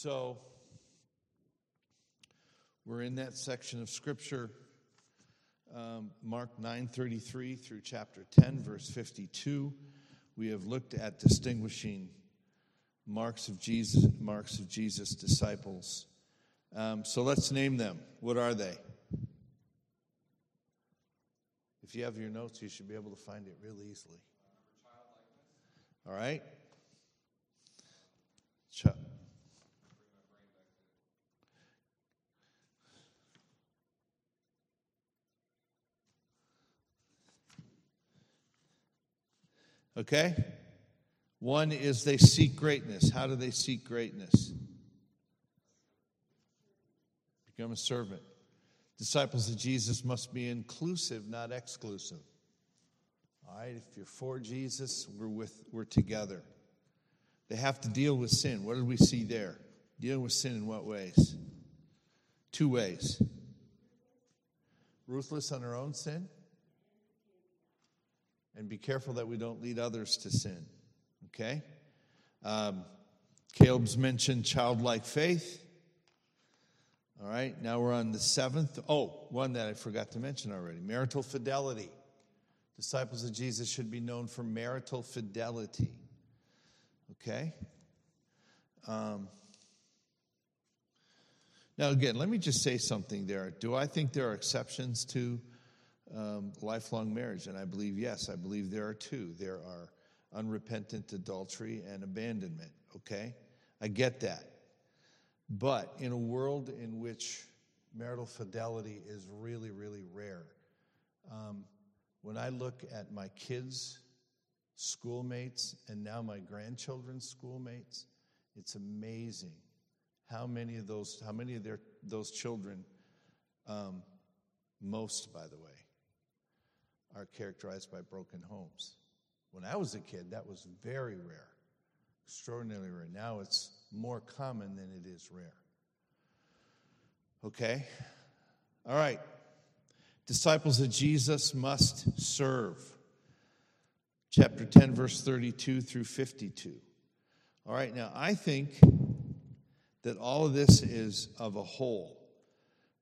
So, we're in that section of Scripture, um, Mark 9:33 through chapter 10, verse 52. We have looked at distinguishing marks of Jesus, marks of Jesus' disciples. Um, so let's name them. What are they? If you have your notes, you should be able to find it real easily. All right? Ch- Okay? One is they seek greatness. How do they seek greatness? Become a servant. Disciples of Jesus must be inclusive, not exclusive. All right, if you're for Jesus, we're with we're together. They have to deal with sin. What did we see there? Dealing with sin in what ways? Two ways. Ruthless on our own sin, and be careful that we don't lead others to sin. Okay? Um, Caleb's mentioned childlike faith. All right, now we're on the seventh. Oh, one that I forgot to mention already marital fidelity. Disciples of Jesus should be known for marital fidelity. Okay? Um, now, again, let me just say something there. Do I think there are exceptions to um, lifelong marriage? And I believe yes, I believe there are two. There are unrepentant adultery and abandonment. Okay? I get that. But in a world in which marital fidelity is really, really rare, um, when I look at my kids' schoolmates and now my grandchildren's schoolmates, it's amazing how many of those, how many of their, those children, um, most by the way, are characterized by broken homes. When I was a kid, that was very rare, extraordinarily rare. Now it's more common than it is rare. Okay? All right. Disciples of Jesus must serve. Chapter 10, verse 32 through 52. All right, now I think that all of this is of a whole,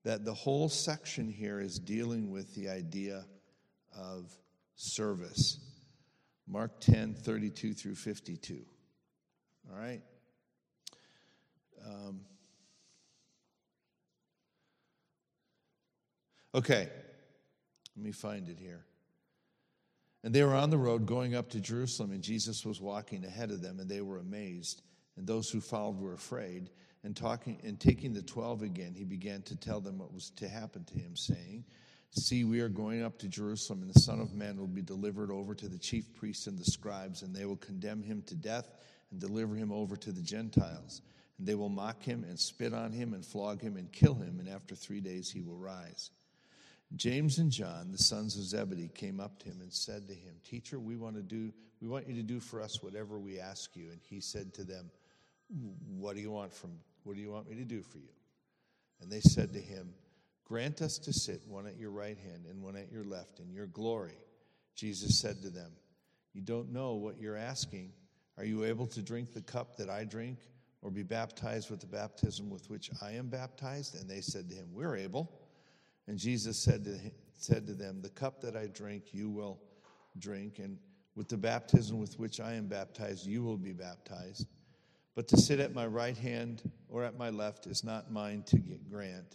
that the whole section here is dealing with the idea of service. Mark 10, 32 through 52. All right? Um, okay, let me find it here. And they were on the road going up to Jerusalem, and Jesus was walking ahead of them, and they were amazed. And those who followed were afraid. And talking and taking the twelve again, he began to tell them what was to happen to him, saying, See, we are going up to Jerusalem, and the Son of Man will be delivered over to the chief priests and the scribes, and they will condemn him to death and deliver him over to the Gentiles. And they will mock him and spit on him and flog him and kill him, and after three days he will rise. James and John, the sons of Zebedee, came up to him and said to him, Teacher, we want to do we want you to do for us whatever we ask you. And he said to them, What do you want from what do you want me to do for you? And they said to him, Grant us to sit one at your right hand and one at your left in your glory. Jesus said to them, You don't know what you're asking. Are you able to drink the cup that I drink, or be baptized with the baptism with which I am baptized? And they said to him, We're able. And Jesus said to, him, said to them, The cup that I drink, you will drink, and with the baptism with which I am baptized, you will be baptized. But to sit at my right hand or at my left is not mine to grant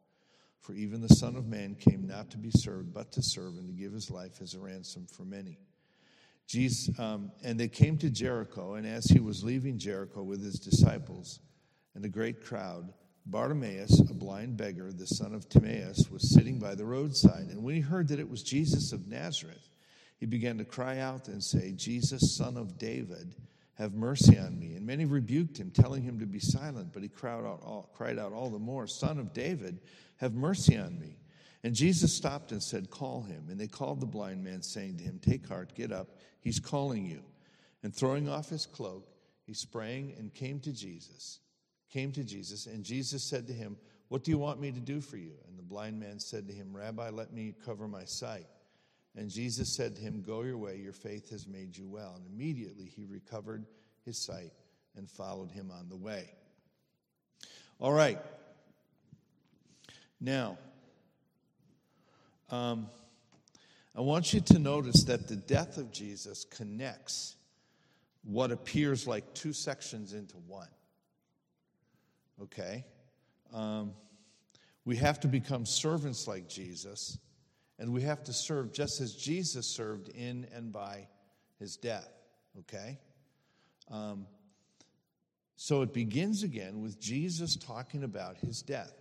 For even the Son of Man came not to be served, but to serve and to give his life as a ransom for many. Jesus, um, and they came to Jericho, and as he was leaving Jericho with his disciples and a great crowd, Bartimaeus, a blind beggar, the son of Timaeus, was sitting by the roadside. And when he heard that it was Jesus of Nazareth, he began to cry out and say, Jesus, son of David, have mercy on me. And many rebuked him, telling him to be silent, but he cried out all, cried out all the more, Son of David, Have mercy on me. And Jesus stopped and said, Call him. And they called the blind man, saying to him, Take heart, get up, he's calling you. And throwing off his cloak, he sprang and came to Jesus. Came to Jesus, and Jesus said to him, What do you want me to do for you? And the blind man said to him, Rabbi, let me cover my sight. And Jesus said to him, Go your way, your faith has made you well. And immediately he recovered his sight and followed him on the way. All right. Now, um, I want you to notice that the death of Jesus connects what appears like two sections into one. Okay? Um, we have to become servants like Jesus, and we have to serve just as Jesus served in and by his death. Okay? Um, so it begins again with Jesus talking about his death.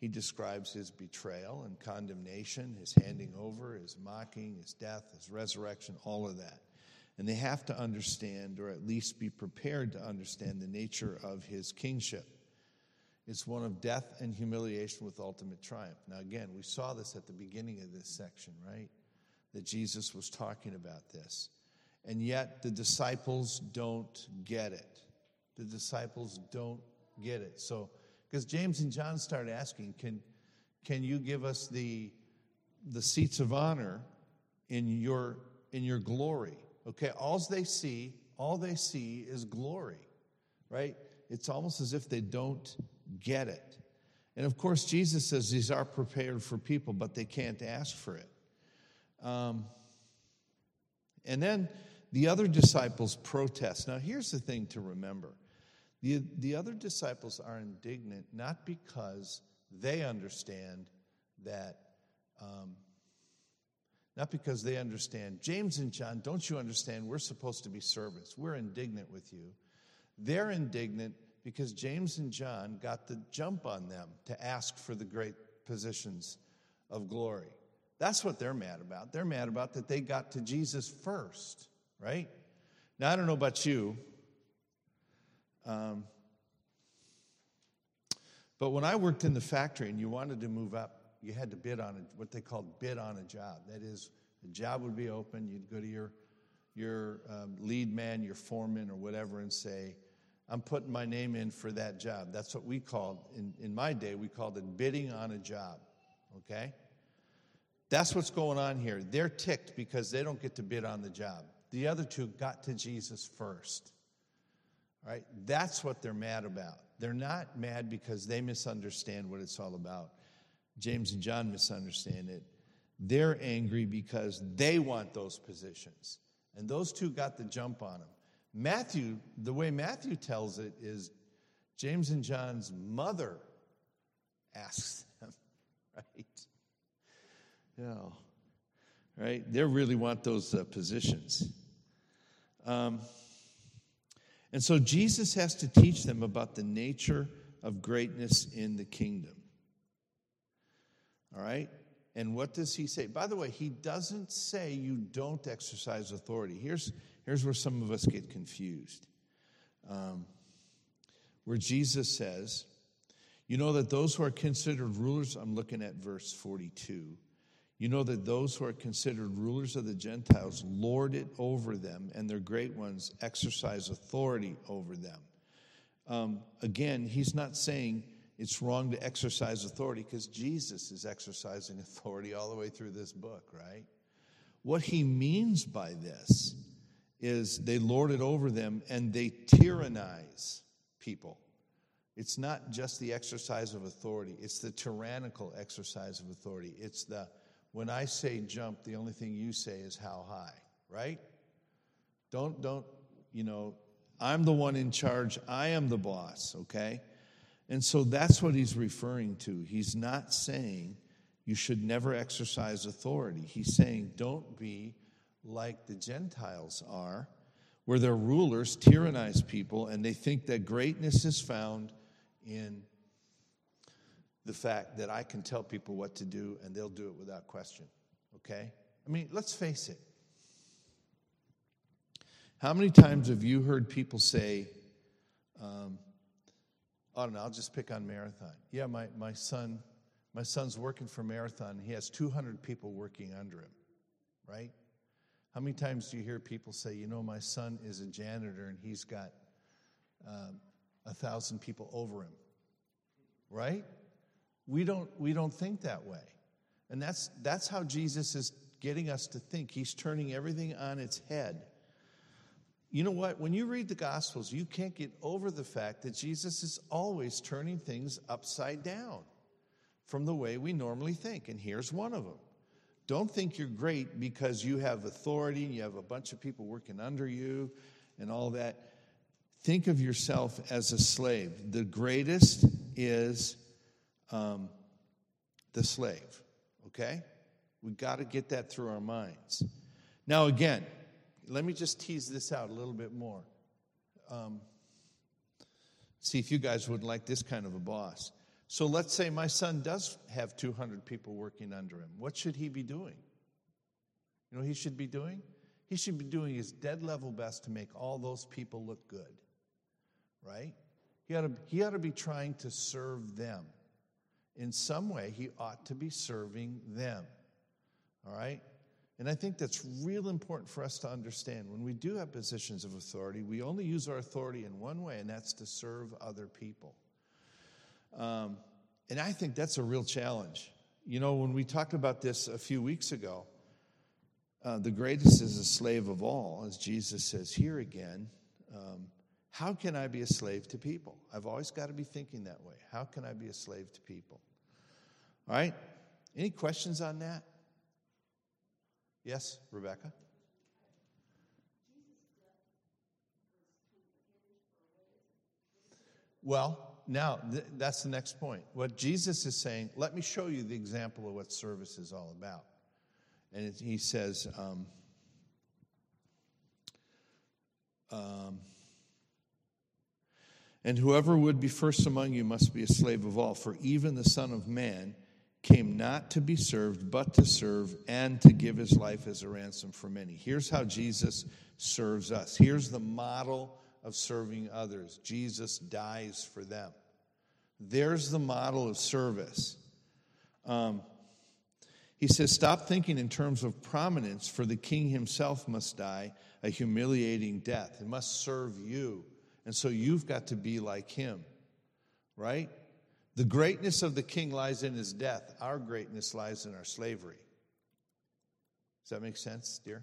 He describes his betrayal and condemnation, his handing over, his mocking, his death, his resurrection, all of that. And they have to understand, or at least be prepared to understand, the nature of his kingship. It's one of death and humiliation with ultimate triumph. Now, again, we saw this at the beginning of this section, right? That Jesus was talking about this. And yet, the disciples don't get it. The disciples don't get it. So, because James and John start asking, can, can you give us the, the seats of honor in your, in your glory? Okay, all they see, all they see is glory, right? It's almost as if they don't get it. And of course, Jesus says these are prepared for people, but they can't ask for it. Um, and then the other disciples protest. Now, here's the thing to remember the, the other disciples are indignant not because they understand that, um, not because they understand. James and John, don't you understand? We're supposed to be servants. We're indignant with you. They're indignant because James and John got the jump on them to ask for the great positions of glory. That's what they're mad about. They're mad about that they got to Jesus first, right? Now, I don't know about you, um, but when I worked in the factory and you wanted to move up, you had to bid on what they called bid on a job. That is, a job would be open, you'd go to your, your um, lead man, your foreman, or whatever, and say, I'm putting my name in for that job. That's what we called, in, in my day, we called it bidding on a job, okay? That's what's going on here. They're ticked because they don't get to bid on the job. The other two got to Jesus first. Right? That's what they're mad about. They're not mad because they misunderstand what it's all about. James and John misunderstand it. They're angry because they want those positions. And those two got the jump on them. Matthew, the way Matthew tells it is James and John's mother asks them, right? You know, right? They really want those uh, positions. Um, and so Jesus has to teach them about the nature of greatness in the kingdom. All right? And what does he say? By the way, he doesn't say you don't exercise authority. Here's, here's where some of us get confused. Um, where Jesus says, You know that those who are considered rulers, I'm looking at verse 42. You know that those who are considered rulers of the Gentiles lord it over them, and their great ones exercise authority over them. Um, again, he's not saying it's wrong to exercise authority because Jesus is exercising authority all the way through this book, right? What he means by this is they lord it over them and they tyrannize people. It's not just the exercise of authority, it's the tyrannical exercise of authority. It's the when I say jump, the only thing you say is how high, right? Don't, don't, you know, I'm the one in charge, I am the boss, okay? And so that's what he's referring to. He's not saying you should never exercise authority. He's saying don't be like the Gentiles are, where their rulers tyrannize people and they think that greatness is found in the fact that I can tell people what to do and they'll do it without question. Okay? I mean, let's face it. How many times have you heard people say, um, I don't know, I'll just pick on marathon. Yeah, my, my son, My son's working for Marathon. He has 200 people working under him, right? How many times do you hear people say, you know, my son is a janitor and he's got um, a thousand people over him, right? We don't, we don't think that way. And that's, that's how Jesus is getting us to think. He's turning everything on its head. You know what? When you read the Gospels, you can't get over the fact that Jesus is always turning things upside down from the way we normally think. And here's one of them don't think you're great because you have authority and you have a bunch of people working under you and all that. Think of yourself as a slave. The greatest is um, the slave, okay? We've got to get that through our minds. Now, again, let me just tease this out a little bit more. Um, see if you guys would like this kind of a boss. So let's say my son does have 200 people working under him. What should he be doing? You know he should be doing? He should be doing his dead level best to make all those people look good. Right? He ought to, he ought to be trying to serve them. In some way, he ought to be serving them. All right? And I think that's real important for us to understand. When we do have positions of authority, we only use our authority in one way, and that's to serve other people. Um, and I think that's a real challenge. You know, when we talked about this a few weeks ago, uh, the greatest is a slave of all, as Jesus says here again. Um, how can I be a slave to people? I've always got to be thinking that way. How can I be a slave to people? All right? Any questions on that? Yes, Rebecca? Well, now th- that's the next point. What Jesus is saying, let me show you the example of what service is all about. And it, he says, um, um, and whoever would be first among you must be a slave of all, for even the Son of Man came not to be served, but to serve and to give his life as a ransom for many. Here's how Jesus serves us. Here's the model of serving others. Jesus dies for them. There's the model of service. Um, he says, Stop thinking in terms of prominence, for the king himself must die a humiliating death. He must serve you. And so you've got to be like him, right? The greatness of the king lies in his death. Our greatness lies in our slavery. Does that make sense, dear?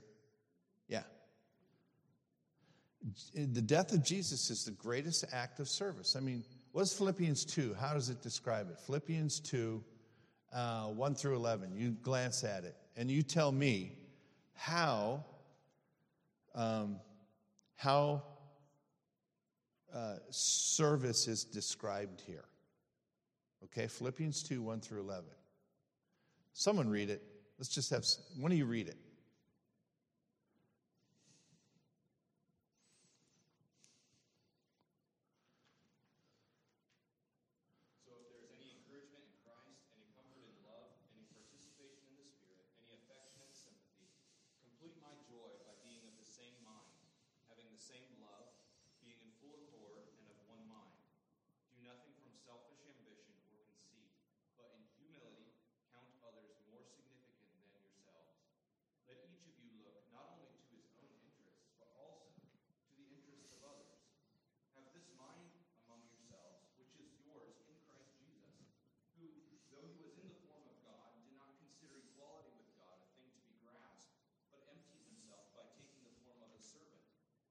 Yeah. The death of Jesus is the greatest act of service. I mean, what's Philippians 2? How does it describe it? Philippians 2, uh, 1 through 11. You glance at it and you tell me how, um, how uh, service is described here. Okay, Philippians 2, 1 through 11. Someone read it. Let's just have one of you read it.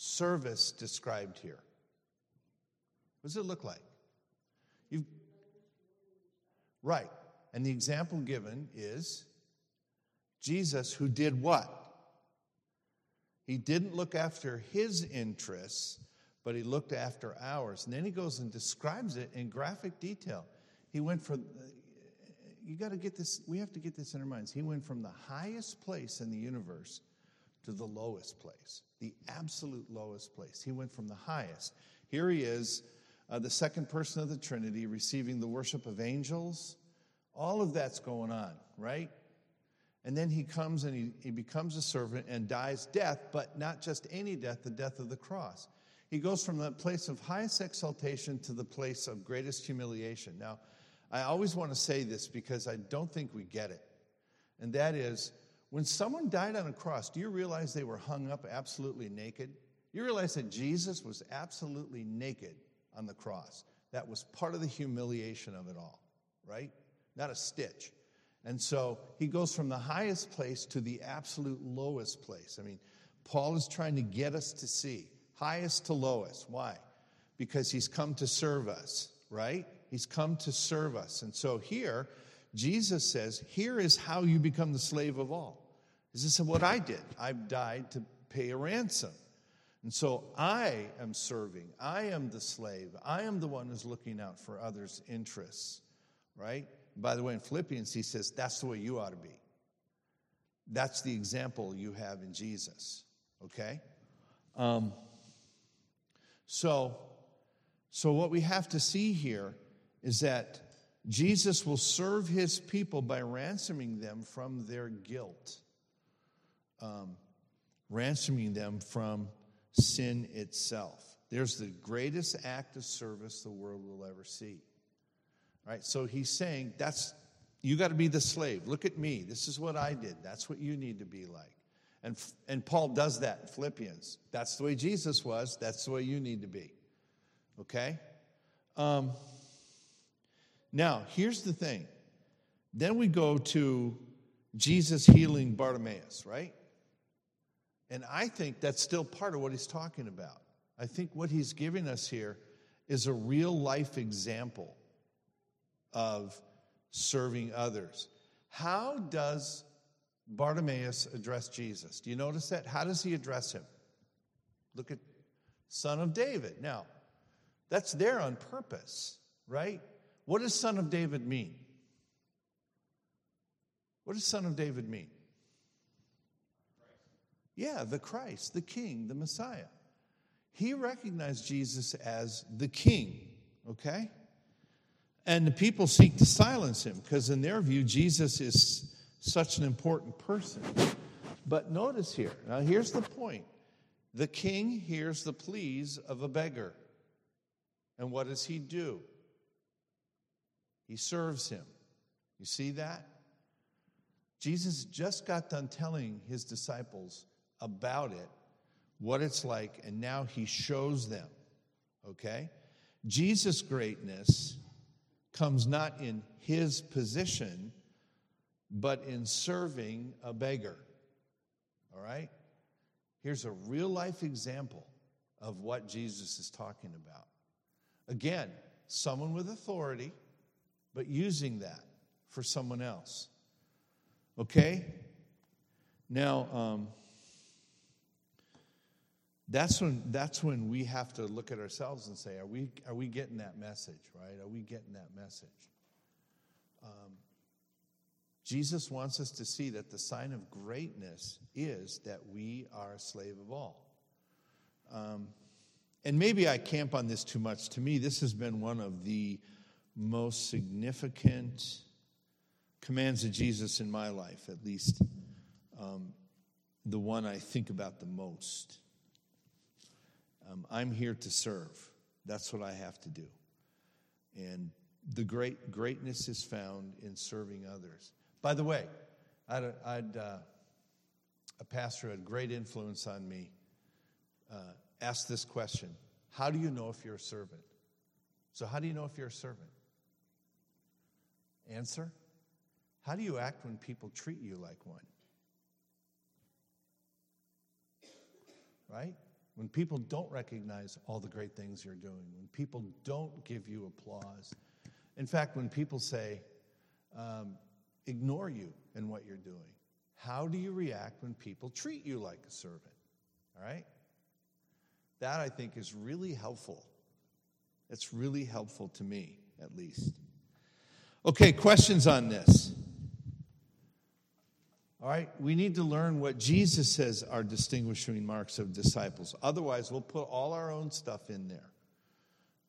service described here? What does it look like? You've, right. And the example given is Jesus, who did what? He didn't look after his interests, but he looked after ours. And then he goes and describes it in graphic detail. He went from you got to get this, we have to get this in our minds. He went from the highest place in the universe to the lowest place, the absolute lowest place. He went from the highest. Here he is, uh, the second person of the Trinity, receiving the worship of angels. All of that's going on, right? And then he comes and he, he becomes a servant and dies death, but not just any death, the death of the cross. He goes from the place of highest exaltation to the place of greatest humiliation. Now, I always want to say this because I don't think we get it. And that is, when someone died on a cross, do you realize they were hung up absolutely naked? You realize that Jesus was absolutely naked on the cross. That was part of the humiliation of it all, right? Not a stitch. And so he goes from the highest place to the absolute lowest place. I mean, Paul is trying to get us to see highest to lowest. Why? Because he's come to serve us, right? He's come to serve us. And so here, Jesus says, Here is how you become the slave of all. This is what I did. I've died to pay a ransom. And so I am serving. I am the slave. I am the one who's looking out for others' interests, right? By the way, in Philippians, he says, that's the way you ought to be. That's the example you have in Jesus, okay? Um, so, so, what we have to see here is that Jesus will serve his people by ransoming them from their guilt, um, ransoming them from sin itself. There's the greatest act of service the world will ever see. Right? So he's saying, that's you got to be the slave. Look at me. This is what I did. That's what you need to be like. And, and Paul does that in Philippians. That's the way Jesus was. That's the way you need to be. Okay? Um, now, here's the thing. Then we go to Jesus healing Bartimaeus, right? And I think that's still part of what he's talking about. I think what he's giving us here is a real life example of serving others. How does Bartimaeus address Jesus? Do you notice that? How does he address him? Look at son of David. Now, that's there on purpose, right? What does son of David mean? What does son of David mean? Yeah, the Christ, the king, the Messiah. He recognized Jesus as the king, okay? And the people seek to silence him because, in their view, Jesus is such an important person. But notice here, now here's the point the king hears the pleas of a beggar. And what does he do? He serves him. You see that? Jesus just got done telling his disciples about it, what it's like, and now he shows them. Okay? Jesus' greatness comes not in his position, but in serving a beggar. All right? Here's a real life example of what Jesus is talking about. Again, someone with authority, but using that for someone else. Okay? Now, um, that's when, that's when we have to look at ourselves and say, are we, are we getting that message, right? Are we getting that message? Um, Jesus wants us to see that the sign of greatness is that we are a slave of all. Um, and maybe I camp on this too much. To me, this has been one of the most significant commands of Jesus in my life, at least um, the one I think about the most. Um, I'm here to serve. That's what I have to do. And the great greatness is found in serving others. By the way, I'd, I'd uh, a pastor had great influence on me. Uh, asked this question: How do you know if you're a servant? So, how do you know if you're a servant? Answer: How do you act when people treat you like one? Right? When people don't recognize all the great things you're doing, when people don't give you applause. In fact, when people say, um, ignore you and what you're doing, how do you react when people treat you like a servant? All right? That I think is really helpful. It's really helpful to me, at least. Okay, questions on this? All right, we need to learn what Jesus says are distinguishing marks of disciples. Otherwise, we'll put all our own stuff in there.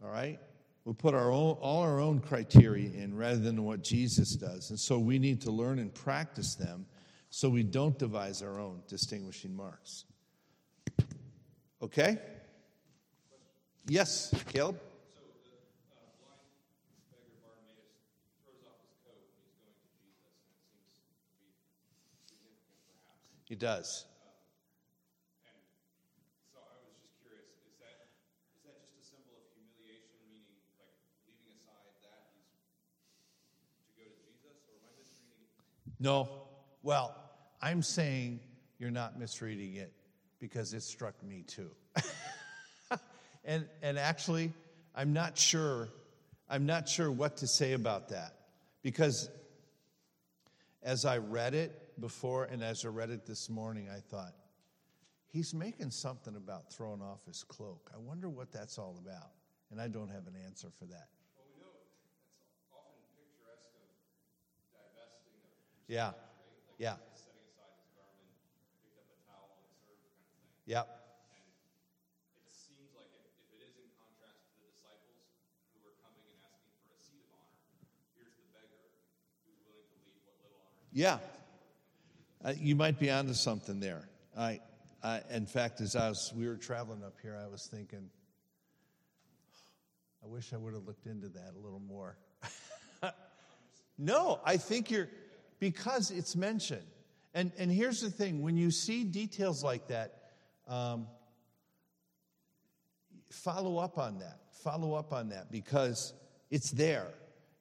All right? We'll put our own, all our own criteria in rather than what Jesus does. And so we need to learn and practice them so we don't devise our own distinguishing marks. Okay? Yes, Caleb? He does. And so I was just curious, is that, is that just a symbol of humiliation, meaning like leaving aside that he's to go to Jesus, or am I misreading? No. Well, I'm saying you're not misreading it because it struck me too. and, and actually, I'm not sure, I'm not sure what to say about that because as I read it before and as I read it this morning, I thought, he's making something about throwing off his cloak. I wonder what that's all about. And I don't have an answer for that. Well, we know it's often picturesque of divesting of Yeah. right? Like Yeah. setting aside his garment, picked up a towel and served kind of thing. Yep. And it seems like if, if it is in contrast to the disciples who were coming and asking for a seat of honor, here's the beggar who's willing to leave what little honor Yeah. Uh, you might be onto something there. I, I, in fact, as I was, we were traveling up here, I was thinking, I wish I would have looked into that a little more. no, I think you're, because it's mentioned. And, and here's the thing when you see details like that, um, follow up on that. Follow up on that because it's there.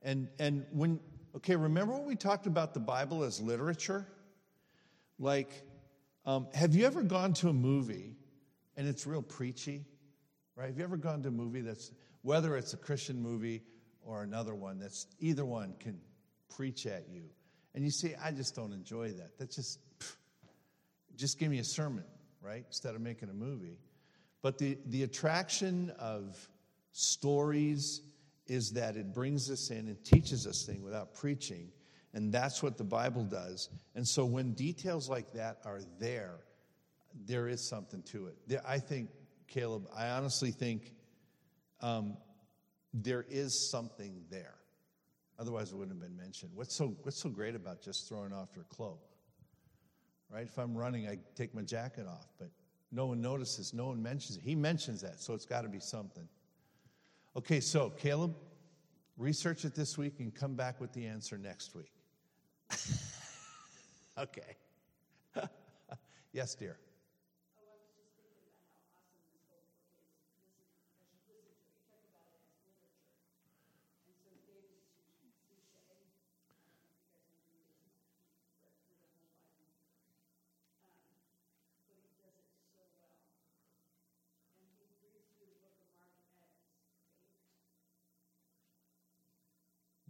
And, and when, okay, remember when we talked about the Bible as literature? Like, um, have you ever gone to a movie and it's real preachy? Right? Have you ever gone to a movie that's, whether it's a Christian movie or another one, that's either one can preach at you. And you say, I just don't enjoy that. That's just, pff, just give me a sermon, right? Instead of making a movie. But the, the attraction of stories is that it brings us in and teaches us things without preaching. And that's what the Bible does. And so when details like that are there, there is something to it. I think, Caleb, I honestly think um, there is something there. Otherwise, it wouldn't have been mentioned. What's so, what's so great about just throwing off your cloak? Right? If I'm running, I take my jacket off, but no one notices, no one mentions it. He mentions that, so it's got to be something. Okay, so Caleb, research it this week and come back with the answer next week. okay. yes, dear.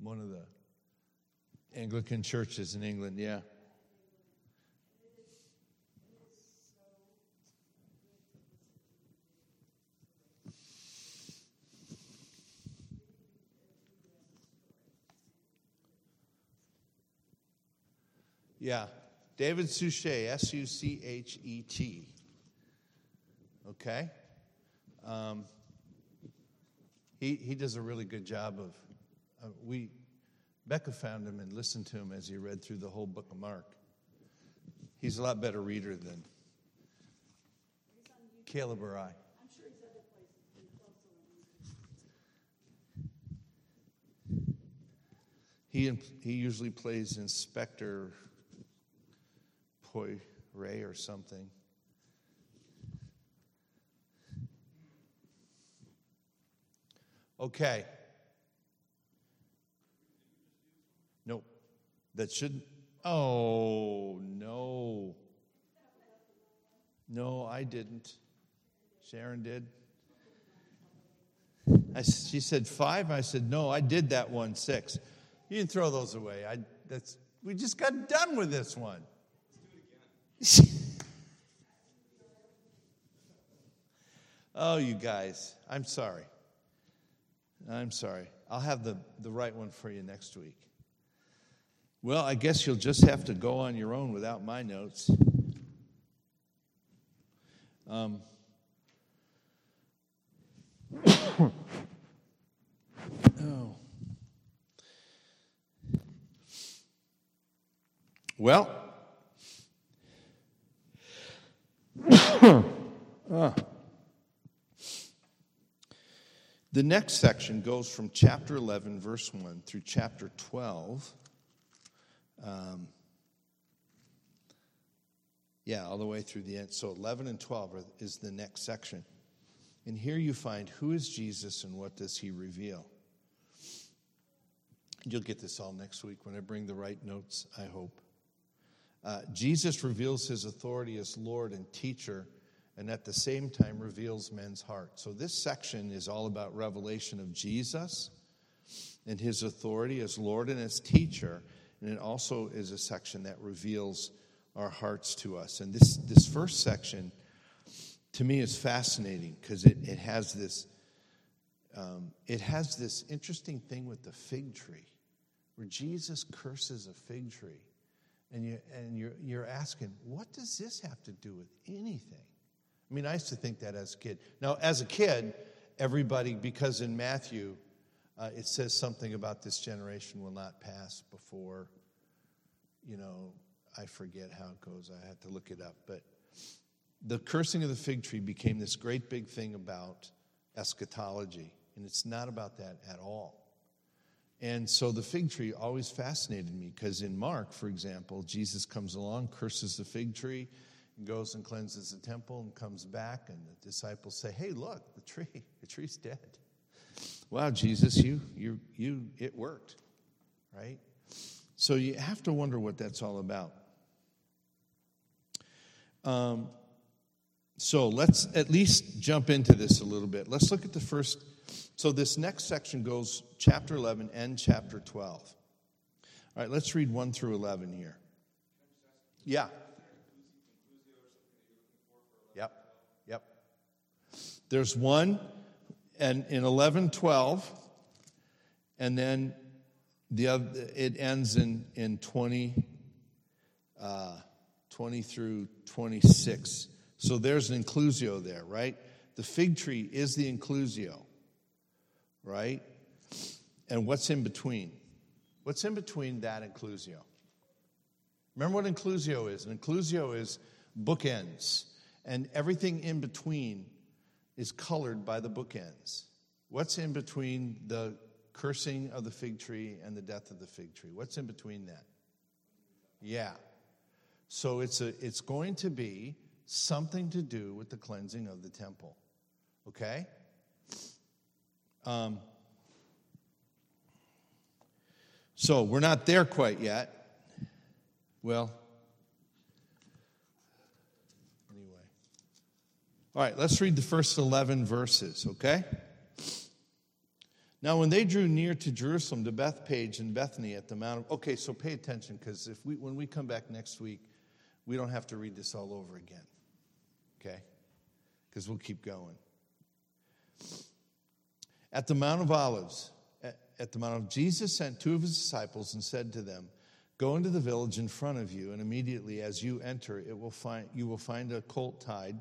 One of the Anglican churches in England, yeah. Yeah, David Suchet, S U C H E T. Okay? Um, he, he does a really good job of, uh, we, Becca found him and listened to him as he read through the whole book of Mark. He's a lot better reader than Caleb or I. He, he usually plays Inspector Poirot or something. Okay. That shouldn't. Oh, no. No, I didn't. Sharon did. I, she said five. I said, no, I did that one, six. You can throw those away. I, that's, we just got done with this one. oh, you guys, I'm sorry. I'm sorry. I'll have the, the right one for you next week. Well, I guess you'll just have to go on your own without my notes. Um, oh. Well, ah. the next section goes from chapter 11, verse 1 through chapter 12. Um, yeah, all the way through the end. So 11 and 12 are, is the next section. And here you find who is Jesus and what does he reveal. You'll get this all next week when I bring the right notes, I hope. Uh, Jesus reveals his authority as Lord and teacher, and at the same time reveals men's hearts. So this section is all about revelation of Jesus and his authority as Lord and as teacher. And it also is a section that reveals our hearts to us. And this, this first section, to me, is fascinating because it, it has this. Um, it has this interesting thing with the fig tree, where Jesus curses a fig tree, and you and you're you're asking, what does this have to do with anything? I mean, I used to think that as a kid. Now, as a kid, everybody, because in Matthew, uh, it says something about this generation will not pass before, you know, I forget how it goes. I had to look it up. But the cursing of the fig tree became this great big thing about eschatology. And it's not about that at all. And so the fig tree always fascinated me because in Mark, for example, Jesus comes along, curses the fig tree, and goes and cleanses the temple and comes back, and the disciples say, Hey, look, the tree, the tree's dead. Wow, Jesus, you, you, you, it worked, right? So you have to wonder what that's all about. Um, so let's at least jump into this a little bit. Let's look at the first. So this next section goes chapter 11 and chapter 12. All right, let's read 1 through 11 here. Yeah. Yep. Yep. There's one and in 11 12 and then the other, it ends in, in 20, uh, 20 through 26. So there's an inclusio there, right? The fig tree is the inclusio, right? And what's in between? What's in between that inclusio? Remember what inclusio is? An inclusio is bookends, and everything in between is colored by the bookends. What's in between the cursing of the fig tree and the death of the fig tree. What's in between that? Yeah. So it's, a, it's going to be something to do with the cleansing of the temple. Okay? Um, so we're not there quite yet. Well, anyway. All right, let's read the first 11 verses, okay? Now, when they drew near to Jerusalem, to Bethphage and Bethany at the Mount of, okay, so pay attention because if we, when we come back next week, we don't have to read this all over again, okay? Because we'll keep going. At the Mount of Olives, at, the Mount of Jesus sent two of his disciples and said to them, Go into the village in front of you, and immediately as you enter, it will find, you will find a colt tied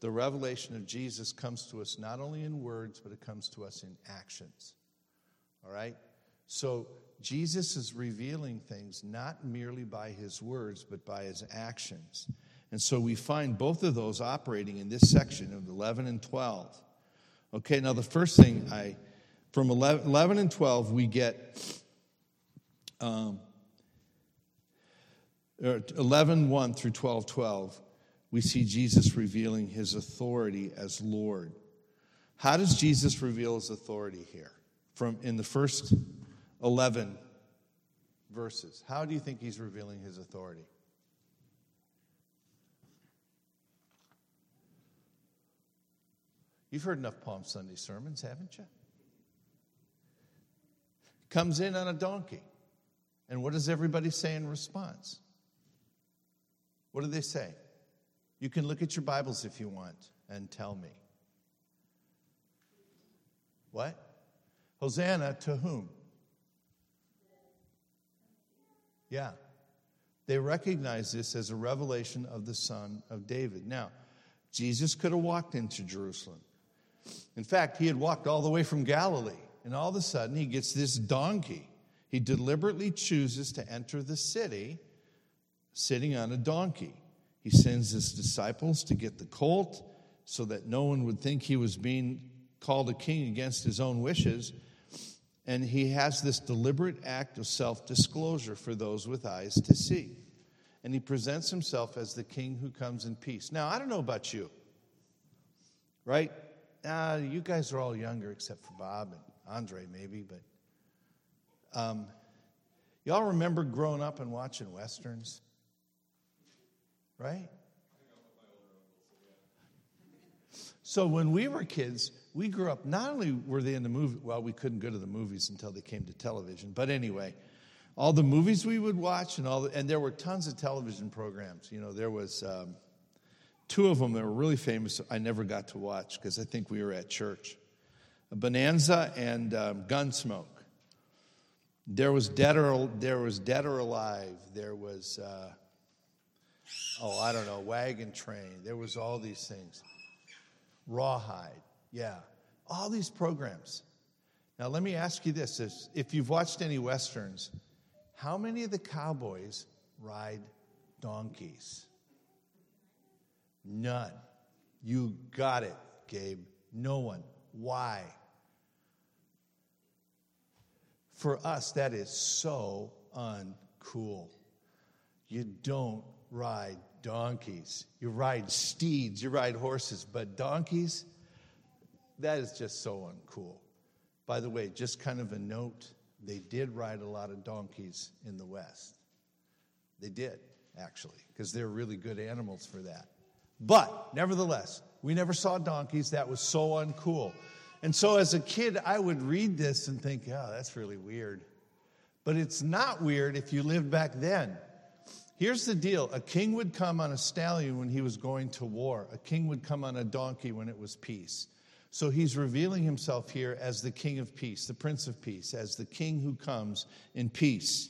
the revelation of Jesus comes to us not only in words, but it comes to us in actions. All right? So Jesus is revealing things not merely by his words, but by his actions. And so we find both of those operating in this section of 11 and 12. Okay, now the first thing I, from 11, 11 and 12, we get um, 11 1 through 12 12, we see Jesus revealing his authority as Lord. How does Jesus reveal his authority here? From in the first 11 verses. How do you think he's revealing his authority? You've heard enough Palm Sunday sermons, haven't you? Comes in on a donkey. And what does everybody say in response? What do they say? You can look at your Bibles if you want and tell me. What? Hosanna to whom? Yeah. They recognize this as a revelation of the Son of David. Now, Jesus could have walked into Jerusalem. In fact, he had walked all the way from Galilee, and all of a sudden he gets this donkey. He deliberately chooses to enter the city sitting on a donkey. He sends his disciples to get the colt so that no one would think he was being called a king against his own wishes. And he has this deliberate act of self disclosure for those with eyes to see. And he presents himself as the king who comes in peace. Now, I don't know about you, right? Uh, you guys are all younger except for Bob and Andre, maybe, but um, y'all remember growing up and watching westerns? Right? So when we were kids, we grew up, not only were they in the movie, well, we couldn't go to the movies until they came to television, but anyway, all the movies we would watch and all the, and there were tons of television programs. You know, there was um, two of them that were really famous I never got to watch because I think we were at church. Bonanza and um, Gunsmoke. There was Dead or, there was Dead or Alive. There was, uh, oh, I don't know, Wagon Train. There was all these things. Rawhide. Yeah, all these programs. Now, let me ask you this if you've watched any westerns, how many of the cowboys ride donkeys? None. You got it, Gabe. No one. Why? For us, that is so uncool. You don't ride donkeys. You ride steeds, you ride horses, but donkeys, that is just so uncool. By the way, just kind of a note they did ride a lot of donkeys in the West. They did, actually, because they're really good animals for that. But nevertheless, we never saw donkeys. That was so uncool. And so as a kid, I would read this and think, oh, that's really weird. But it's not weird if you lived back then. Here's the deal a king would come on a stallion when he was going to war, a king would come on a donkey when it was peace. So he's revealing himself here as the King of Peace, the Prince of Peace, as the King who comes in peace.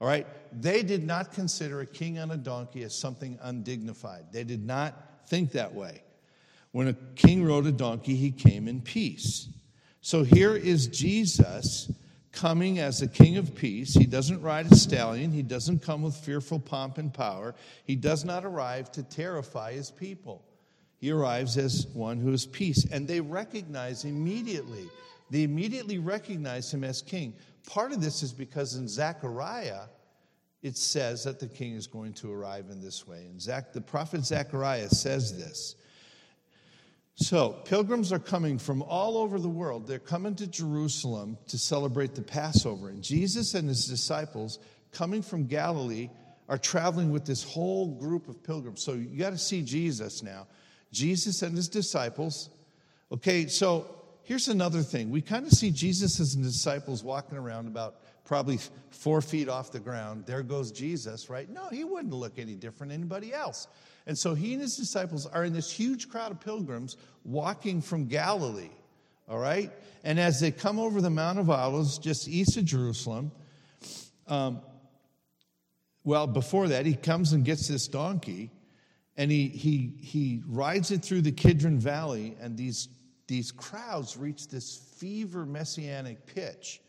All right? They did not consider a king on a donkey as something undignified. They did not think that way. When a king rode a donkey, he came in peace. So here is Jesus coming as a king of peace. He doesn't ride a stallion, he doesn't come with fearful pomp and power. He does not arrive to terrify his people. He arrives as one who is peace. And they recognize immediately, they immediately recognize him as king. Part of this is because in Zechariah, it says that the king is going to arrive in this way. And Zach, the prophet Zechariah says this. So, pilgrims are coming from all over the world. They're coming to Jerusalem to celebrate the Passover. And Jesus and his disciples, coming from Galilee, are traveling with this whole group of pilgrims. So, you got to see Jesus now. Jesus and his disciples. Okay, so here's another thing. We kind of see Jesus and his disciples walking around about probably four feet off the ground. There goes Jesus, right? No, he wouldn't look any different than anybody else. And so he and his disciples are in this huge crowd of pilgrims walking from Galilee, all right? And as they come over the Mount of Olives, just east of Jerusalem, um, well, before that, he comes and gets this donkey and he, he, he rides it through the Kidron Valley, and these, these crowds reach this fever messianic pitch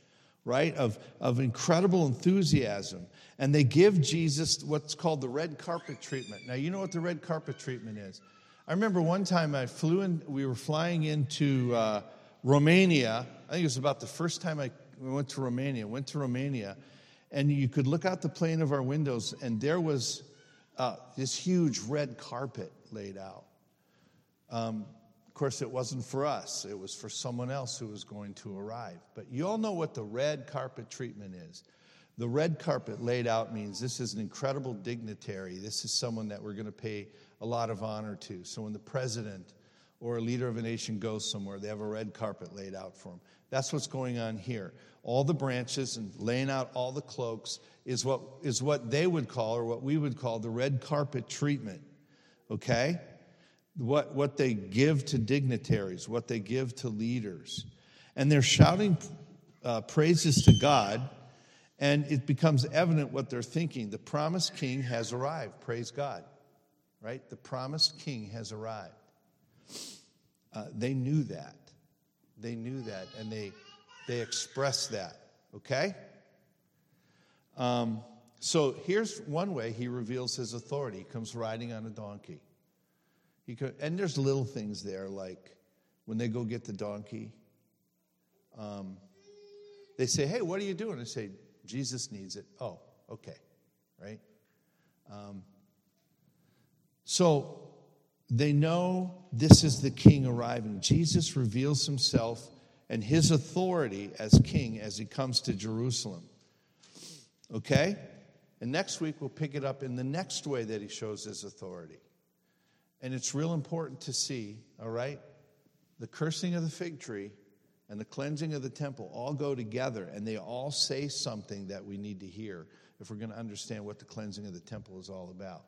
right? Of, of incredible enthusiasm. And they give Jesus what's called the red carpet treatment. Now, you know what the red carpet treatment is. I remember one time I flew in, we were flying into uh, Romania. I think it was about the first time I went to Romania, went to Romania, and you could look out the plane of our windows, and there was uh, this huge red carpet laid out. Um, course, it wasn't for us, it was for someone else who was going to arrive. But you all know what the red carpet treatment is. The red carpet laid out means this is an incredible dignitary. This is someone that we're going to pay a lot of honor to. So when the president or a leader of a nation goes somewhere, they have a red carpet laid out for them. That's what's going on here. All the branches and laying out all the cloaks is what, is what they would call, or what we would call, the red carpet treatment. Okay? What, what they give to dignitaries, what they give to leaders. And they're shouting uh, praises to God, and it becomes evident what they're thinking. The promised king has arrived. Praise God right? The promised king has arrived. Uh, they knew that. They knew that, and they, they expressed that, okay? Um, so here's one way he reveals his authority. He comes riding on a donkey. He could, and there's little things there, like when they go get the donkey, um, they say, Hey, what are you doing? I say, Jesus needs it. Oh, okay, right? Um, so they know this is the king arriving. Jesus reveals himself and his authority as king as he comes to Jerusalem. Okay? And next week we'll pick it up in the next way that he shows his authority. And it's real important to see, all right? The cursing of the fig tree and the cleansing of the temple all go together, and they all say something that we need to hear if we're going to understand what the cleansing of the temple is all about.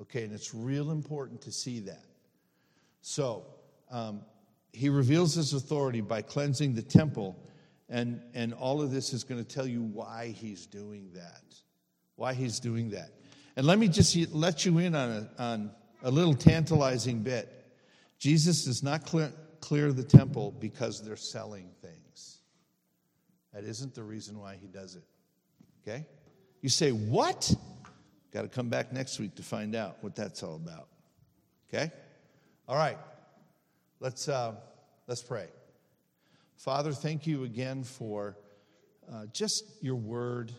Okay, and it's real important to see that. So, um, he reveals his authority by cleansing the temple, and, and all of this is going to tell you why he's doing that. Why he's doing that. And let me just let you in on a, on a little tantalizing bit. Jesus does not clear, clear the temple because they're selling things. That isn't the reason why he does it. Okay? You say, What? Got to come back next week to find out what that's all about. Okay? All right. Let's, uh, let's pray. Father, thank you again for uh, just your word,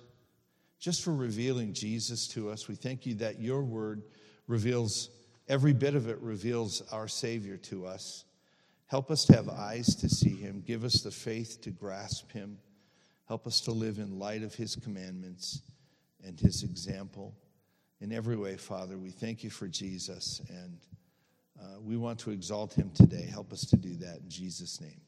just for revealing Jesus to us. We thank you that your word reveals, every bit of it reveals our Savior to us. Help us to have eyes to see him. Give us the faith to grasp him. Help us to live in light of his commandments and his example in every way, Father. We thank you for Jesus, and uh, we want to exalt him today. Help us to do that in Jesus' name.